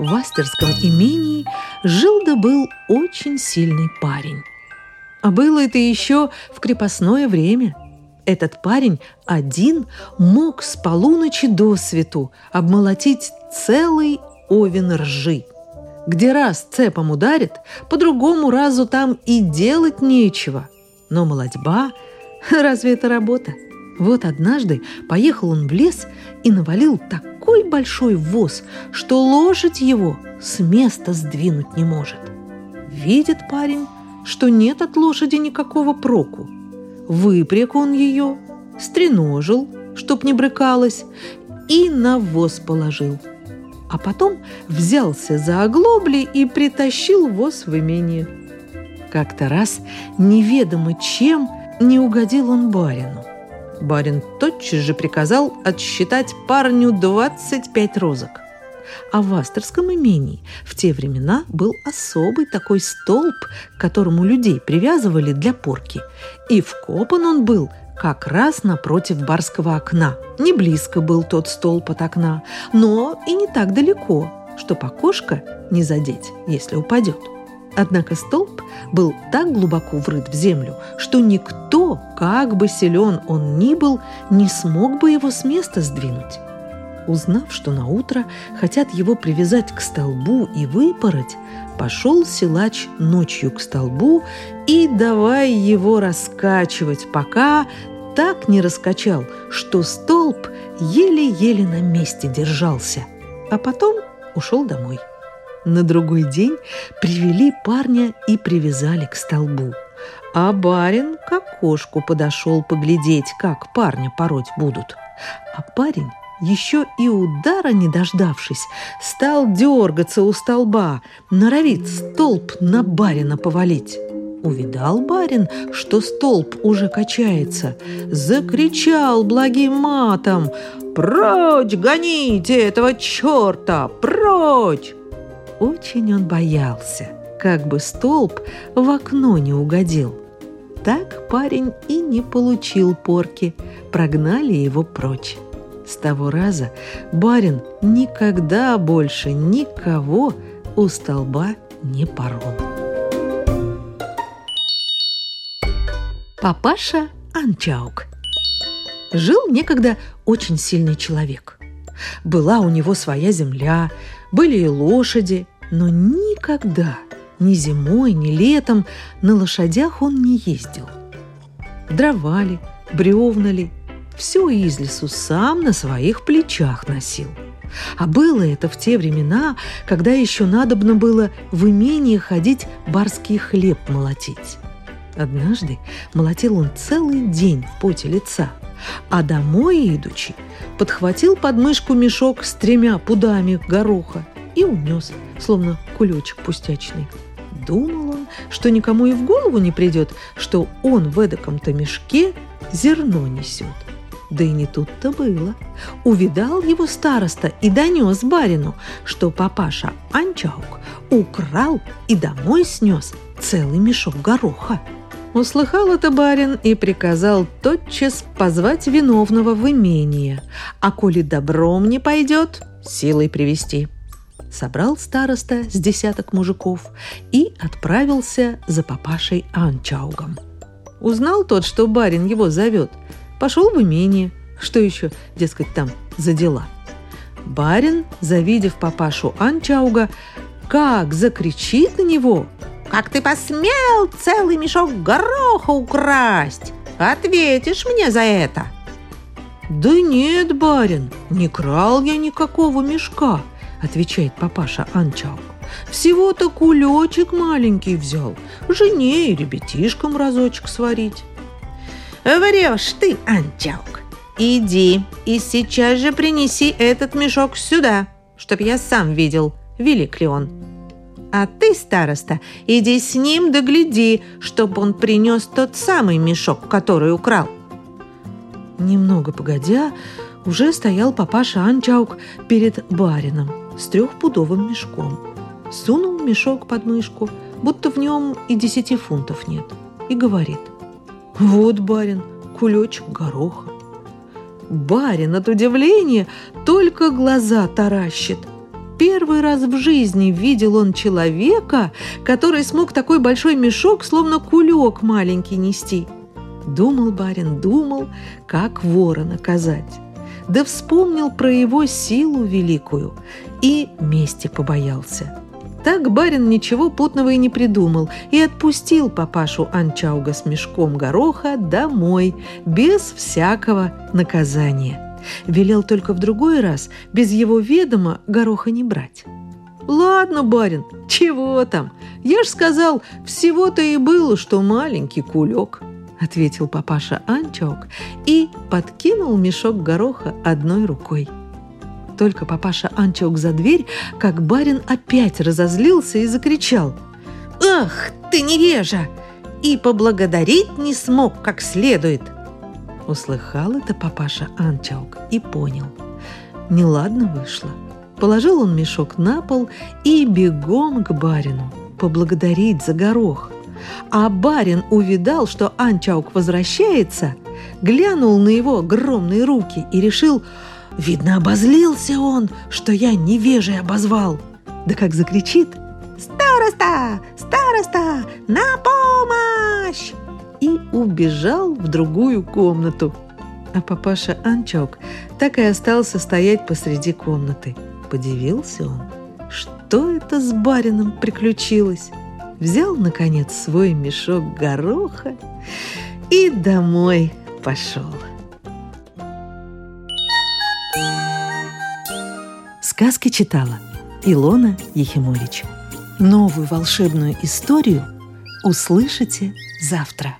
в Астерском имении жил да был очень сильный парень. А было это еще в крепостное время – этот парень один мог с полуночи до свету обмолотить целый овен ржи. Где раз цепом ударит, по другому разу там и делать нечего. Но молодьба – разве это работа? Вот однажды поехал он в лес и навалил такой большой воз, что лошадь его с места сдвинуть не может. Видит парень, что нет от лошади никакого проку – выпряг он ее, стреножил, чтоб не брыкалась, и на воз положил. А потом взялся за оглобли и притащил воз в имение. Как-то раз неведомо чем не угодил он барину. Барин тотчас же приказал отсчитать парню 25 розок. А в Астерском имении в те времена был особый такой столб, к которому людей привязывали для порки. И вкопан он был как раз напротив барского окна. Не близко был тот столб от окна, но и не так далеко, чтоб окошко не задеть, если упадет. Однако столб был так глубоко врыт в землю, что никто, как бы силен он ни был, не смог бы его с места сдвинуть. Узнав, что на утро хотят его привязать к столбу и выпороть, пошел силач ночью к столбу и давай его раскачивать, пока так не раскачал, что столб еле-еле на месте держался, а потом ушел домой. На другой день привели парня и привязали к столбу. А барин к окошку подошел поглядеть, как парня пороть будут. А парень еще и удара не дождавшись, стал дергаться у столба, норовит столб на барина повалить. Увидал барин, что столб уже качается, закричал благим матом «Прочь гоните этого черта! Прочь!» Очень он боялся, как бы столб в окно не угодил. Так парень и не получил порки, прогнали его прочь. С того раза барин никогда больше никого у столба не порол. Папаша Анчаук Жил некогда очень сильный человек. Была у него своя земля, были и лошади, но никогда, ни зимой, ни летом на лошадях он не ездил. Дрова ли, бревна все из лесу сам на своих плечах носил. А было это в те времена, когда еще надобно было в имении ходить барский хлеб молотить. Однажды молотил он целый день в поте лица, а домой идучи подхватил под мышку мешок с тремя пудами гороха и унес, словно кулечек пустячный. Думал он, что никому и в голову не придет, что он в эдаком-то мешке зерно несет. Да и не тут-то было. Увидал его староста и донес барину, что папаша Анчаук украл и домой снес целый мешок гороха. Услыхал это барин и приказал тотчас позвать виновного в имение, а коли добром не пойдет, силой привести. Собрал староста с десяток мужиков и отправился за папашей Анчаугом. Узнал тот, что барин его зовет, Пошел в имение. Что еще, дескать, там за дела? Барин, завидев папашу Анчауга, как закричит на него. «Как ты посмел целый мешок гороха украсть? Ответишь мне за это!» «Да нет, барин, не крал я никакого мешка», — отвечает папаша Анчауг. «Всего-то кулечек маленький взял, жене и ребятишкам разочек сварить». Врешь ты, Анчаук. Иди и сейчас же принеси этот мешок сюда, чтоб я сам видел, велик ли он. А ты, староста, иди с ним догляди, чтобы он принес тот самый мешок, который украл. Немного погодя, уже стоял папаша Анчаук перед барином с трехпудовым мешком. Сунул мешок под мышку, будто в нем и десяти фунтов нет, и говорит. «Вот, барин, кулечек гороха». Барин от удивления только глаза таращит. Первый раз в жизни видел он человека, который смог такой большой мешок, словно кулек маленький нести. Думал барин, думал, как вора наказать. Да вспомнил про его силу великую и мести побоялся. Так барин ничего путного и не придумал и отпустил папашу Анчауга с мешком гороха домой, без всякого наказания. Велел только в другой раз без его ведома гороха не брать. «Ладно, барин, чего там? Я ж сказал, всего-то и было, что маленький кулек», ответил папаша Анчаук и подкинул мешок гороха одной рукой. Только папаша Анчаук за дверь, как барин опять разозлился и закричал. «Ах, ты невежа! И поблагодарить не смог как следует!» Услыхал это папаша Анчаук и понял. Неладно вышло. Положил он мешок на пол и бегом к барину поблагодарить за горох. А барин увидал, что Анчаук возвращается, глянул на его огромные руки и решил, видно, обозлился он, что я невежей обозвал. Да как закричит «Староста! Староста! На помощь!» И убежал в другую комнату. А папаша Анчок так и остался стоять посреди комнаты. Подивился он, что это с барином приключилось. Взял, наконец, свой мешок гороха и домой пошел. Сказки читала Илона Ехимович. Новую волшебную историю услышите завтра.